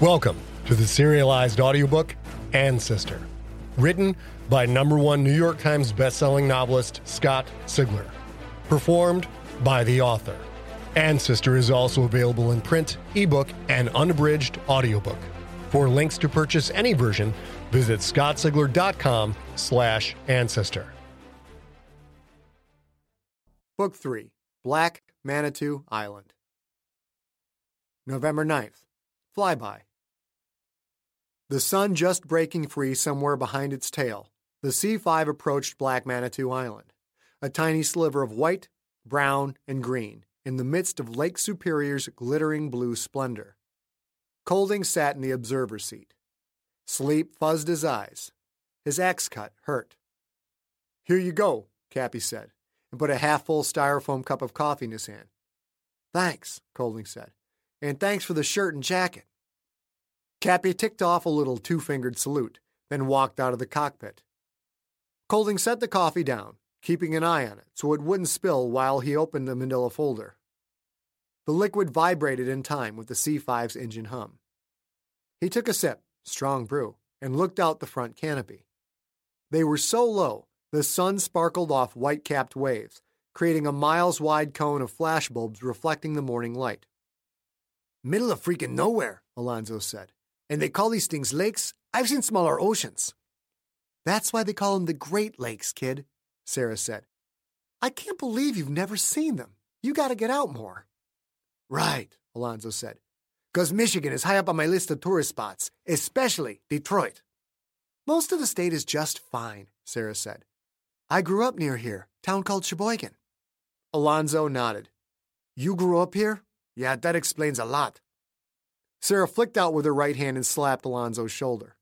Welcome to the serialized audiobook Ancestor, written by number one New York Times bestselling novelist Scott Sigler, performed by the author. Ancestor is also available in print, ebook, and unabridged audiobook. For links to purchase any version, visit scottsigler.com slash ancestor. Book 3 Black Manitou Island. November 9th. Flyby. The sun just breaking free somewhere behind its tail, the C 5 approached Black Manitou Island, a tiny sliver of white, brown, and green in the midst of Lake Superior's glittering blue splendor. Colding sat in the observer's seat. Sleep fuzzed his eyes. His axe cut hurt. Here you go, Cappy said, and put a half full styrofoam cup of coffee in his hand. Thanks, Colding said, and thanks for the shirt and jacket. Cappy ticked off a little two fingered salute, then walked out of the cockpit. Colding set the coffee down, keeping an eye on it so it wouldn't spill while he opened the manila folder. The liquid vibrated in time with the C5's engine hum. He took a sip, strong brew, and looked out the front canopy. They were so low, the sun sparkled off white capped waves, creating a miles wide cone of flashbulbs reflecting the morning light. Middle of freaking nowhere, Alonzo said. And they call these things lakes? I've seen smaller oceans. That's why they call them the Great Lakes, kid, Sara said. I can't believe you've never seen them. You gotta get out more. Right, Alonzo said. Because Michigan is high up on my list of tourist spots, especially Detroit. Most of the state is just fine, Sara said. I grew up near here, town called Sheboygan. Alonzo nodded. You grew up here? Yeah, that explains a lot. Sara flicked out with her right hand and slapped Alonzo's shoulder.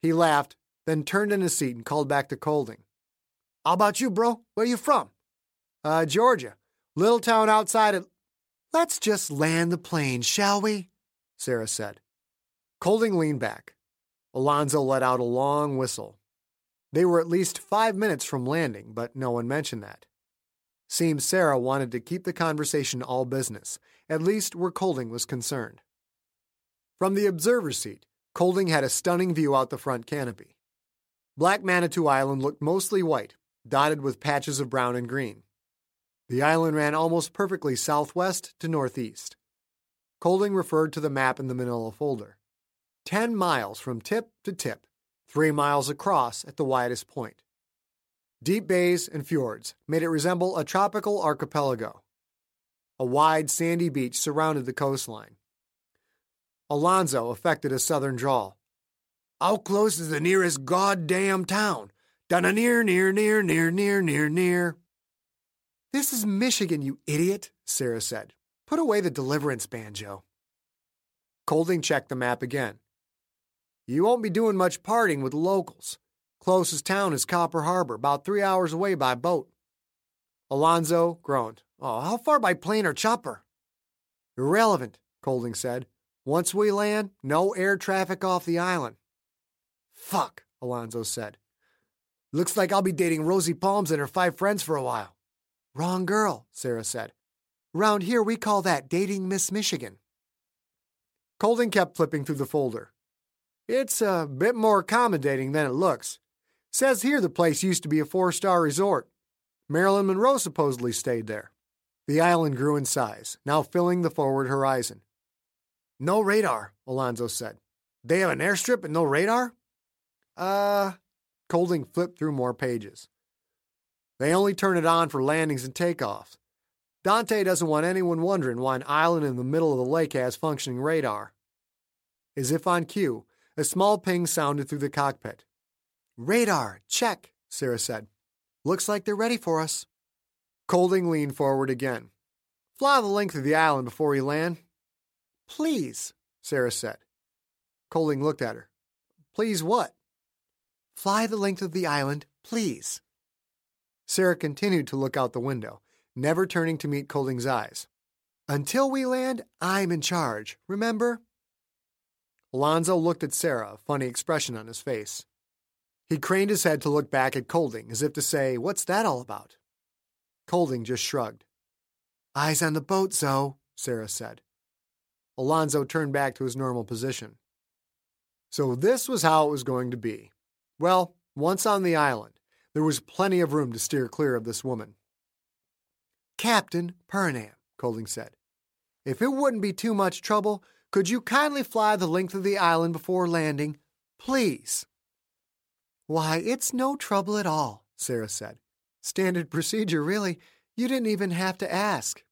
He laughed, then turned in his seat and called back to Colding. How about you, bro? Where you from? Uh, Georgia. Little town outside of. Let's just land the plane, shall we? Sara said. Colding leaned back. Alonzo let out a long whistle. They were at least five minutes from landing, but no one mentioned that. Seems Sara wanted to keep the conversation all business, at least where Colding was concerned. From the observer's seat, Colding had a stunning view out the front canopy. Black Manitou Island looked mostly white, dotted with patches of brown and green. The island ran almost perfectly southwest to northeast. Colding referred to the map in the manila folder. Ten miles from tip to tip, three miles across at the widest point. Deep bays and fjords made it resemble a tropical archipelago. A wide sandy beach surrounded the coastline. Alonzo affected a southern drawl. How close is the nearest goddamn town? Donna near, near, near, near, near, near, near. This is Michigan, you idiot, Sara said. Put away the deliverance banjo. Colding checked the map again. You won't be doing much partying with locals. Closest town is Copper Harbor, about three hours away by boat. Alonzo groaned. Oh, how far by plane or chopper? Irrelevant, Colding said. Once we land, no air traffic off the island. Fuck, Alonzo said. Looks like I'll be dating Rosie Palms and her five friends for a while. Wrong girl, Sara said. Round here, we call that dating Miss Michigan. Colding kept flipping through the folder. It's a bit more accommodating than it looks. Says here the place used to be a four star resort. Marilyn Monroe supposedly stayed there. The island grew in size, now filling the forward horizon. No radar, Alonzo said. They have an airstrip and no radar? Uh, Colding flipped through more pages. They only turn it on for landings and takeoffs. Dante doesn't want anyone wondering why an island in the middle of the lake has functioning radar. As if on cue, a small ping sounded through the cockpit. Radar, check, Sara said. Looks like they're ready for us. Colding leaned forward again. Fly the length of the island before we land. Please, Sara said. Colding looked at her. Please what? Fly the length of the island, please. Sara continued to look out the window, never turning to meet Colding's eyes. Until we land, I'm in charge, remember? Alonzo looked at Sara, a funny expression on his face. He craned his head to look back at Colding, as if to say, What's that all about? Colding just shrugged. Eyes on the boat, Zoe, Sara said. Alonzo turned back to his normal position. So this was how it was going to be. Well, once on the island, there was plenty of room to steer clear of this woman. Captain Purnam, Colding said, if it wouldn't be too much trouble, could you kindly fly the length of the island before landing? Please. Why, it's no trouble at all, Sara said. Standard procedure, really. You didn't even have to ask.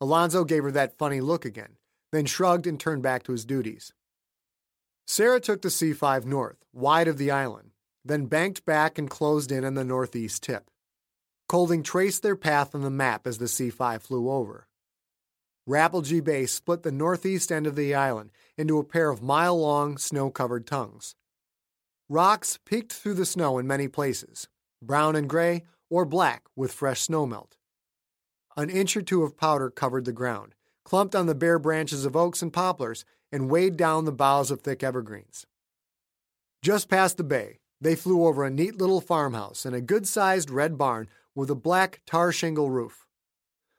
Alonzo gave her that funny look again, then shrugged and turned back to his duties. Sara took the C5 north, wide of the island, then banked back and closed in on the northeast tip. Colding traced their path on the map as the C5 flew over. Rapelje Bay split the northeast end of the island into a pair of mile long, snow covered tongues. Rocks peeked through the snow in many places, brown and gray or black with fresh snowmelt. An inch or two of powder covered the ground, clumped on the bare branches of oaks and poplars, and weighed down the boughs of thick evergreens. Just past the bay, they flew over a neat little farmhouse and a good sized red barn with a black tar shingle roof.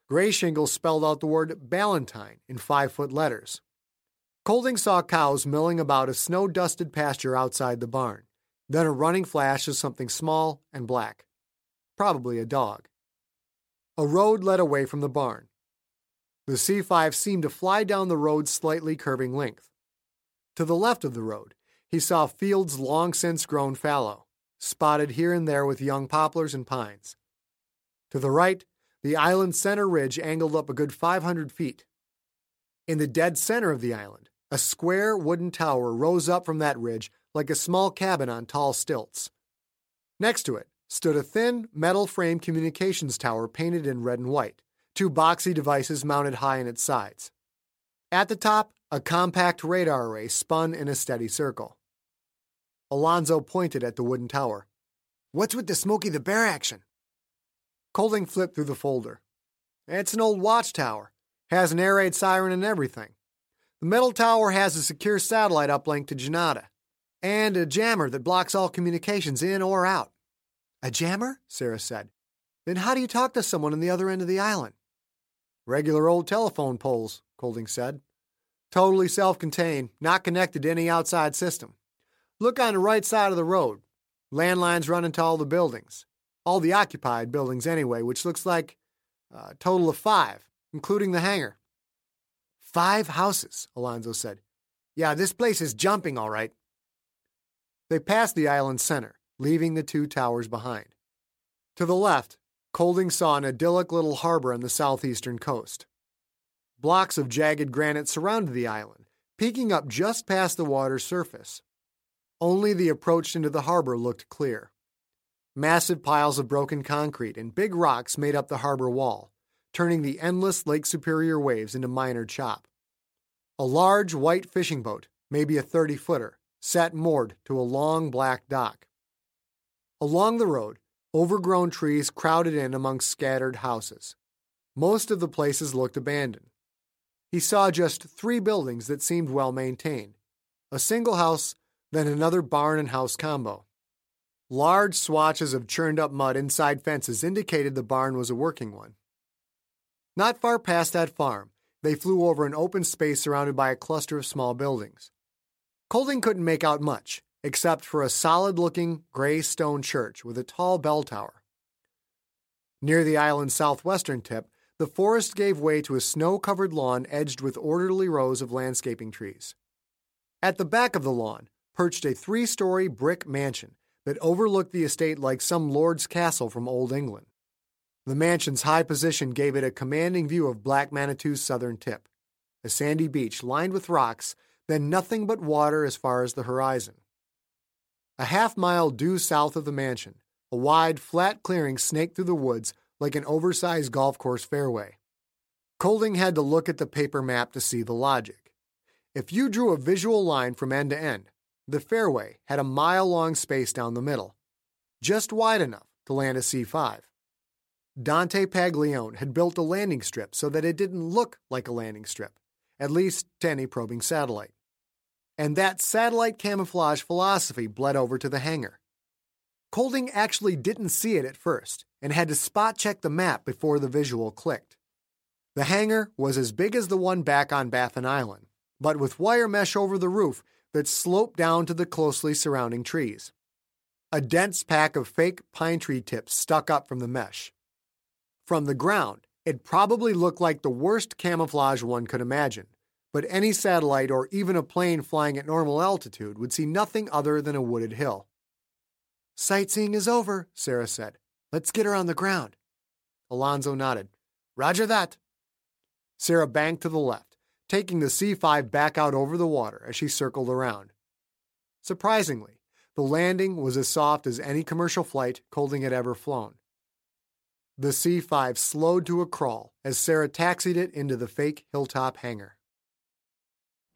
Gray shingles spelled out the word Ballantine in five foot letters. Colding saw cows milling about a snow dusted pasture outside the barn, then a running flash of something small and black. Probably a dog. A road led away from the barn. The C5 seemed to fly down the road's slightly curving length. To the left of the road, he saw fields long since grown fallow, spotted here and there with young poplars and pines. To the right, the island's center ridge angled up a good 500 feet. In the dead center of the island, a square wooden tower rose up from that ridge like a small cabin on tall stilts. Next to it stood a thin, metal frame communications tower painted in red and white two boxy devices mounted high in its sides. At the top, a compact radar array spun in a steady circle. Alonzo pointed at the wooden tower. What's with the Smokey the Bear action? Colding flipped through the folder. It's an old watchtower. Has an air raid siren and everything. The metal tower has a secure satellite uplink to Genada, and a jammer that blocks all communications in or out. A jammer? Sarah said. Then how do you talk to someone on the other end of the island? Regular old telephone poles, Colding said. Totally self contained, not connected to any outside system. Look on the right side of the road. Landlines run into all the buildings. All the occupied buildings, anyway, which looks like a total of five, including the hangar. Five houses, Alonzo said. Yeah, this place is jumping, all right. They passed the island's center, leaving the two towers behind. To the left, Colding saw an idyllic little harbor on the southeastern coast. Blocks of jagged granite surrounded the island, peeking up just past the water's surface. Only the approach into the harbor looked clear. Massive piles of broken concrete and big rocks made up the harbor wall, turning the endless Lake Superior waves into minor chop. A large white fishing boat, maybe a 30 footer, sat moored to a long black dock. Along the road, Overgrown trees crowded in among scattered houses. Most of the places looked abandoned. He saw just three buildings that seemed well maintained a single house, then another barn and house combo. Large swatches of churned up mud inside fences indicated the barn was a working one. Not far past that farm, they flew over an open space surrounded by a cluster of small buildings. Colding couldn't make out much, except for a solid looking gray stone church with a tall bell tower. Near the island's southwestern tip, the forest gave way to a snow covered lawn edged with orderly rows of landscaping trees. At the back of the lawn perched a three story brick mansion that overlooked the estate like some lord's castle from Old England. The mansion's high position gave it a commanding view of Black Manitou's southern tip, a sandy beach lined with rocks, then nothing but water as far as the horizon. A half mile due south of the mansion, a wide, flat clearing snaked through the woods like an oversized golf course fairway. Colding had to look at the paper map to see the logic. If you drew a visual line from end to end, the fairway had a mile long space down the middle, just wide enough to land a C 5. Dante Paglione had built a landing strip so that it didn't look like a landing strip, at least to any probing satellite and that satellite camouflage philosophy bled over to the hangar. Colding actually didn't see it at first and had to spot check the map before the visual clicked. The hangar was as big as the one back on Baffin Island, but with wire mesh over the roof, that sloped down to the closely surrounding trees. A dense pack of fake pine tree tips stuck up from the mesh. From the ground, it probably looked like the worst camouflage one could imagine, but any satellite or even a plane flying at normal altitude would see nothing other than a wooded hill. Sightseeing is over, Sara said. Let's get her on the ground. Alonzo nodded. Roger that. Sara banked to the left, taking the C 5 back out over the water as she circled around. Surprisingly, the landing was as soft as any commercial flight Colding had ever flown. The C 5 slowed to a crawl as Sara taxied it into the fake hilltop hangar.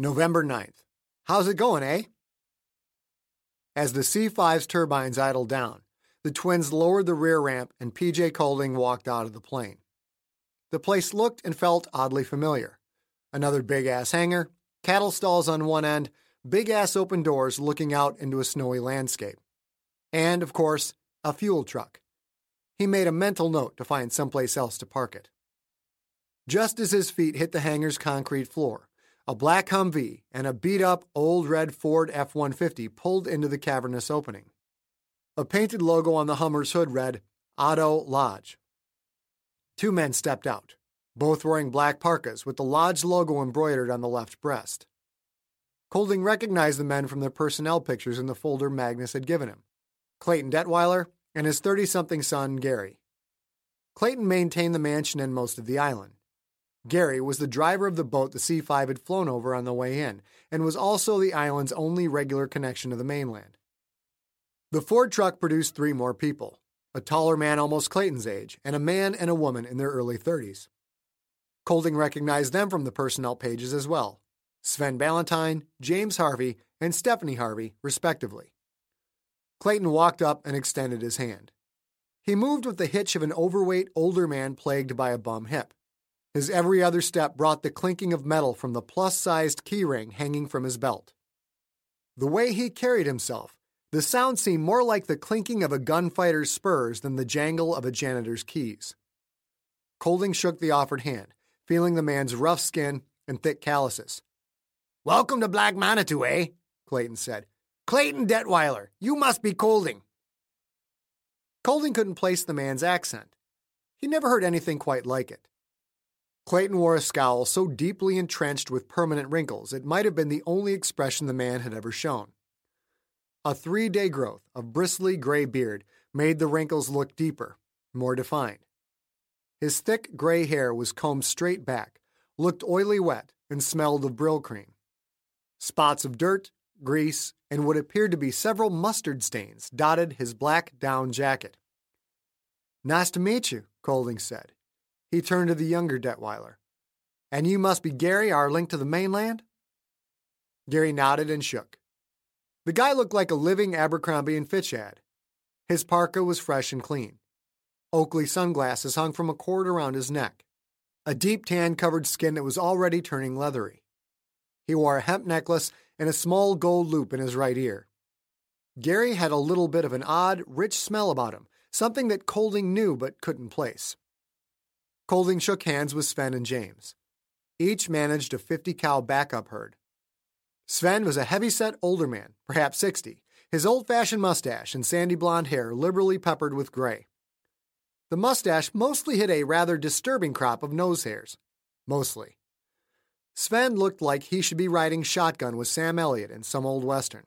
November 9th. How's it going, eh? As the C 5's turbines idled down, the twins lowered the rear ramp and PJ Colding walked out of the plane. The place looked and felt oddly familiar. Another big ass hangar, cattle stalls on one end, big ass open doors looking out into a snowy landscape. And, of course, a fuel truck. He made a mental note to find someplace else to park it. Just as his feet hit the hangar's concrete floor, a black Humvee and a beat up old red Ford F 150 pulled into the cavernous opening. A painted logo on the Hummer's hood read Otto Lodge. Two men stepped out, both wearing black parkas with the Lodge logo embroidered on the left breast. Colding recognized the men from their personnel pictures in the folder Magnus had given him Clayton Detweiler and his 30 something son, Gary. Clayton maintained the mansion and most of the island. Gary was the driver of the boat the C 5 had flown over on the way in, and was also the island's only regular connection to the mainland. The Ford truck produced three more people a taller man almost Clayton's age, and a man and a woman in their early 30s. Colding recognized them from the personnel pages as well Sven Ballantine, James Harvey, and Stephanie Harvey, respectively. Clayton walked up and extended his hand. He moved with the hitch of an overweight older man plagued by a bum hip. His every other step brought the clinking of metal from the plus sized keyring hanging from his belt. The way he carried himself, the sound seemed more like the clinking of a gunfighter's spurs than the jangle of a janitor's keys. Colding shook the offered hand, feeling the man's rough skin and thick calluses. Welcome to Black Manitou, eh? Clayton said. Clayton Detweiler, you must be Colding. Colding couldn't place the man's accent. He never heard anything quite like it. Clayton wore a scowl so deeply entrenched with permanent wrinkles it might have been the only expression the man had ever shown. A three day growth of bristly gray beard made the wrinkles look deeper, more defined. His thick gray hair was combed straight back, looked oily wet, and smelled of Brylcreem. Spots of dirt, grease, and what appeared to be several mustard stains dotted his black down jacket. Nice to meet you, Colding said. He turned to the younger Detweiler. And you must be Gary, our link to the mainland? Gary nodded and shook. The guy looked like a living Abercrombie and Fitch ad. His parka was fresh and clean. Oakley sunglasses hung from a cord around his neck. A deep tan covered skin that was already turning leathery. He wore a hemp necklace and a small gold loop in his right ear. Gary had a little bit of an odd, rich smell about him, something that Colding knew but couldn't place. Colding shook hands with Sven and James. Each managed a 50 cow backup herd. Sven was a heavy-set older man, perhaps 60, his old-fashioned mustache and sandy blonde hair liberally peppered with gray. The mustache mostly hid a rather disturbing crop of nose hairs. Mostly. Sven looked like he should be riding shotgun with Sam Elliott in some old western.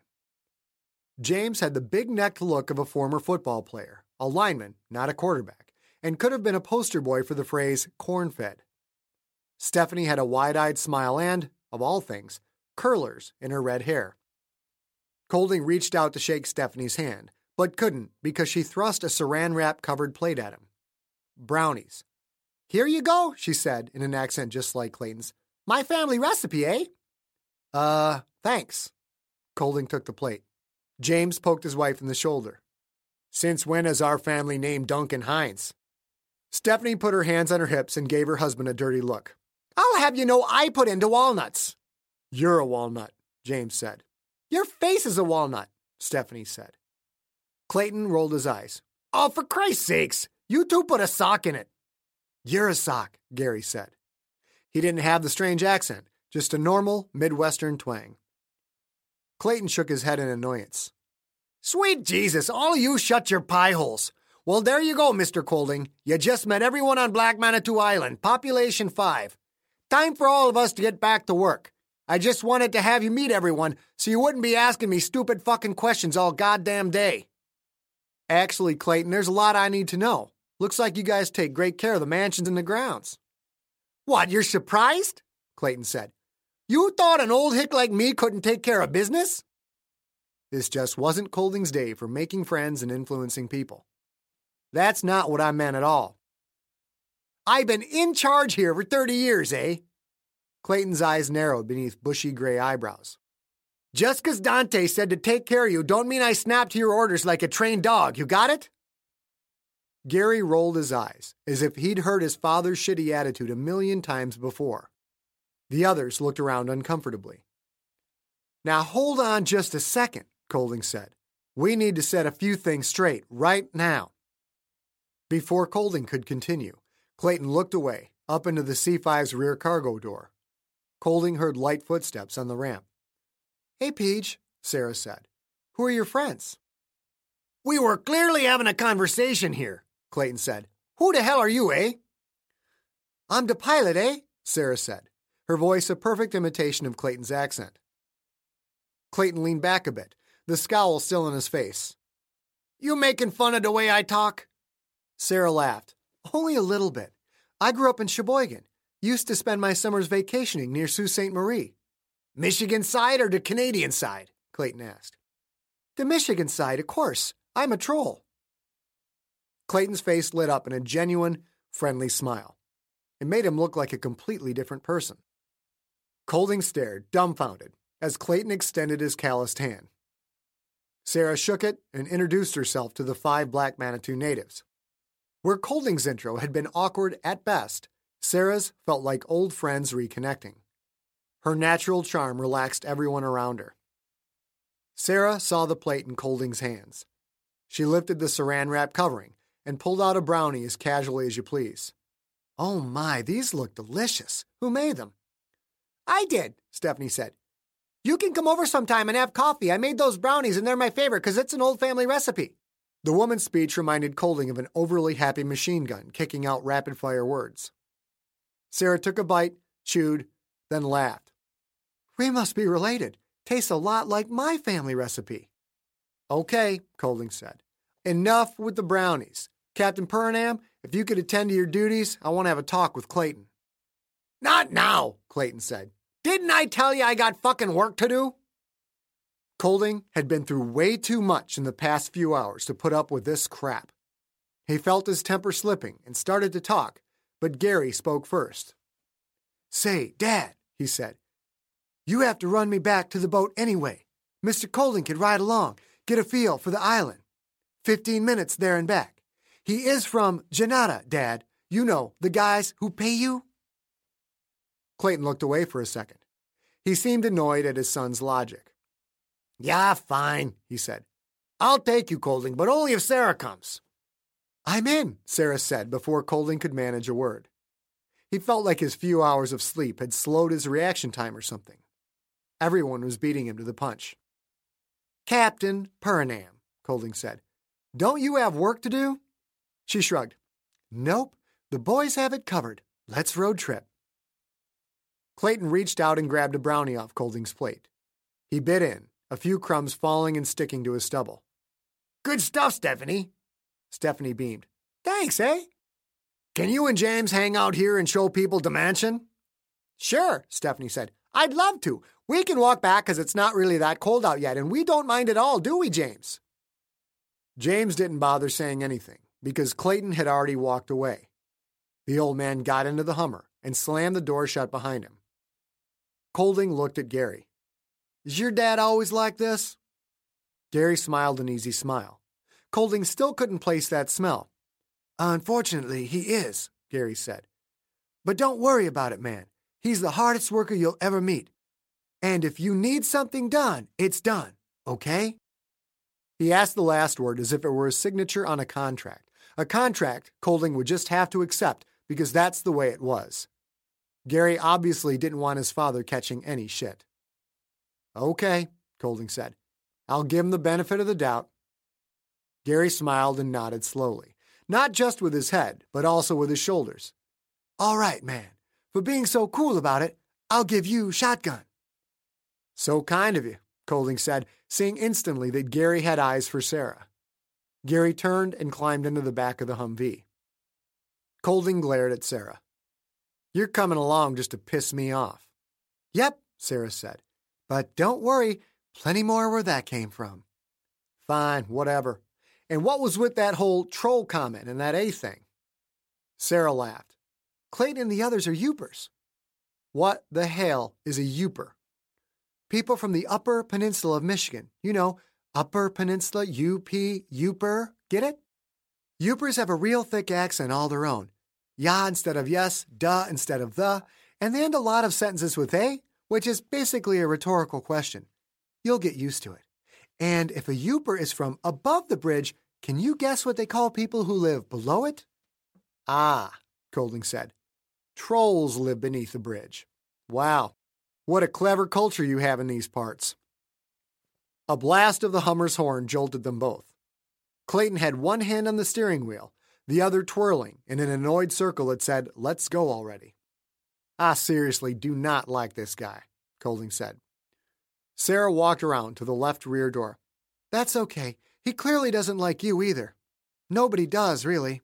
James had the big necked look of a former football player, a lineman, not a quarterback, and could have been a poster boy for the phrase corn fed. Stephanie had a wide eyed smile and, of all things, curlers in her red hair. Colding reached out to shake Stephanie's hand, but couldn't because she thrust a saran wrap covered plate at him. Brownies. Here you go, she said in an accent just like Clayton's. My family recipe, eh? Uh, thanks. Colding took the plate. James poked his wife in the shoulder. Since when is our family named Duncan Hines? Stephanie put her hands on her hips and gave her husband a dirty look. I'll have you know I put into walnuts. You're a walnut, James said. Your face is a walnut, Stephanie said. Clayton rolled his eyes. Oh, for Christ's sakes, you two put a sock in it. You're a sock, Gary said. He didn't have the strange accent, just a normal Midwestern twang. Clayton shook his head in annoyance. Sweet Jesus, all of you shut your pie holes. Well, there you go, Mr. Colding. You just met everyone on Black Manitou Island, population five. Time for all of us to get back to work. I just wanted to have you meet everyone so you wouldn't be asking me stupid fucking questions all goddamn day. Actually, Clayton, there's a lot I need to know. Looks like you guys take great care of the mansions and the grounds. What, you're surprised? Clayton said. You thought an old hick like me couldn't take care of business? This just wasn't Colding's day for making friends and influencing people. That's not what I meant at all. I've been in charge here for 30 years, eh? Clayton's eyes narrowed beneath bushy gray eyebrows. Just 'cause Dante said to take care of you don't mean I snap to your orders like a trained dog. You got it? Gary rolled his eyes, as if he'd heard his father's shitty attitude a million times before. The others looked around uncomfortably. Now hold on just a second, Colding said. We need to set a few things straight right now. Before Colding could continue, Clayton looked away, up into the C5's rear cargo door. Colding heard light footsteps on the ramp. Hey, Peach, Sara said. Who are your friends? We were clearly having a conversation here, Clayton said. Who the hell are you, eh? I'm the pilot, eh? Sara said, her voice a perfect imitation of Clayton's accent. Clayton leaned back a bit, the scowl still on his face. You making fun of the way I talk? Sara laughed. Only a little bit. I grew up in Sheboygan. Used to spend my summers vacationing near Sault Ste. Marie. Michigan side or the Canadian side? Clayton asked. The Michigan side, of course. I'm a troll. Clayton's face lit up in a genuine, friendly smile. It made him look like a completely different person. Colding stared, dumbfounded, as Clayton extended his calloused hand. Sara shook it and introduced herself to the five Black Manitou natives. Where Colding's intro had been awkward at best, Sara's felt like old friends reconnecting. Her natural charm relaxed everyone around her. Sara saw the plate in Colding's hands. She lifted the saran wrap covering and pulled out a brownie as casually as you please. Oh my, these look delicious. Who made them? I did, Stephanie said. You can come over sometime and have coffee. I made those brownies and they're my favorite because it's an old family recipe. The woman's speech reminded Colding of an overly happy machine gun kicking out rapid fire words. Sara took a bite, chewed, then laughed. We must be related. Tastes a lot like my family recipe. Okay, Colding said. Enough with the brownies. Captain Purnam, if you could attend to your duties, I want to have a talk with Clayton. Not now, Clayton said. Didn't I tell you I got fucking work to do? Colding had been through way too much in the past few hours to put up with this crap. He felt his temper slipping and started to talk, but Gary spoke first. Say, Dad, he said, you have to run me back to the boat anyway. Mr. Colding could ride along, get a feel for the island. Fifteen minutes there and back. He is from Genada, Dad. You know, the guys who pay you? Clayton looked away for a second. He seemed annoyed at his son's logic. Yeah, fine, he said. I'll take you, Colding, but only if Sara comes. I'm in, Sara said before Colding could manage a word. He felt like his few hours of sleep had slowed his reaction time or something. Everyone was beating him to the punch. Captain Purnam, Colding said. Don't you have work to do? She shrugged. Nope, the boys have it covered. Let's road trip. Clayton reached out and grabbed a brownie off Colding's plate. He bit in, a few crumbs falling and sticking to his stubble. Good stuff, Stephanie. Stephanie beamed. Thanks, eh? Can you and James hang out here and show people the mansion? Sure, Stephanie said. I'd love to. We can walk back because it's not really that cold out yet, and we don't mind at all, do we, James? James didn't bother saying anything because Clayton had already walked away. The old man got into the Hummer and slammed the door shut behind him. Colding looked at Gary. Is your dad always like this? Gary smiled an easy smile. Colding still couldn't place that smell. Unfortunately, he is, Gary said. But don't worry about it, man. He's the hardest worker you'll ever meet. And if you need something done, it's done, okay? He asked the last word as if it were a signature on a contract. A contract Colding would just have to accept because that's the way it was. Gary obviously didn't want his father catching any shit. Okay, Colding said. I'll give him the benefit of the doubt. Gary smiled and nodded slowly, not just with his head, but also with his shoulders. All right, man. For being so cool about it, I'll give you shotgun. So kind of you, Colding said, seeing instantly that Gary had eyes for Sara. Gary turned and climbed into the back of the Humvee. Colding glared at Sara. You're coming along just to piss me off. Yep, Sara said. But don't worry, plenty more where that came from. Fine, whatever. And what was with that whole troll comment and that A thing? Sara laughed. Clayton and the others are Yoopers. What the hell is a Yooper? People from the Upper Peninsula of Michigan. You know, Upper Peninsula, UP, Yooper. Get it? Yoopers have a real thick accent all their own. Ya instead of yes, duh instead of the, and they end a lot of sentences with a, which is basically a rhetorical question. You'll get used to it. And if a Yooper is from above the bridge, can you guess what they call people who live below it? Ah, Colding said. Trolls live beneath the bridge. Wow, what a clever culture you have in these parts. A blast of the Hummer's horn jolted them both. Clayton had one hand on the steering wheel, the other twirling in an annoyed circle that said, Let's go already. I seriously do not like this guy, Colding said. Sara walked around to the left rear door. That's okay. He clearly doesn't like you either. Nobody does, really.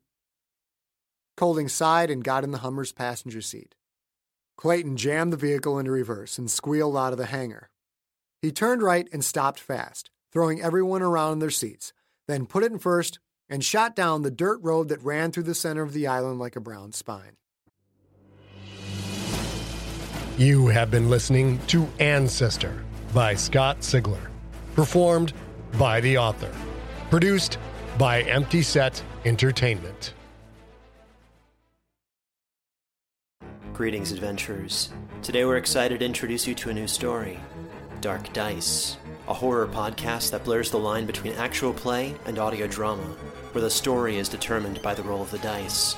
Colding sighed and got in the Hummer's passenger seat. Clayton jammed the vehicle into reverse and squealed out of the hangar. He turned right and stopped fast, throwing everyone around in their seats, then put it in first and shot down the dirt road that ran through the center of the island like a brown spine. You have been listening to Ancestor by Scott Sigler, performed by the author, produced by Empty Set Entertainment. Greetings, adventurers. Today we're excited to introduce you to a new story Dark Dice, a horror podcast that blurs the line between actual play and audio drama, where the story is determined by the roll of the dice.